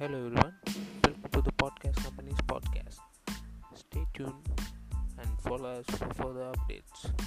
Hello everyone, welcome to the podcast company's podcast. Stay tuned and follow us for further updates.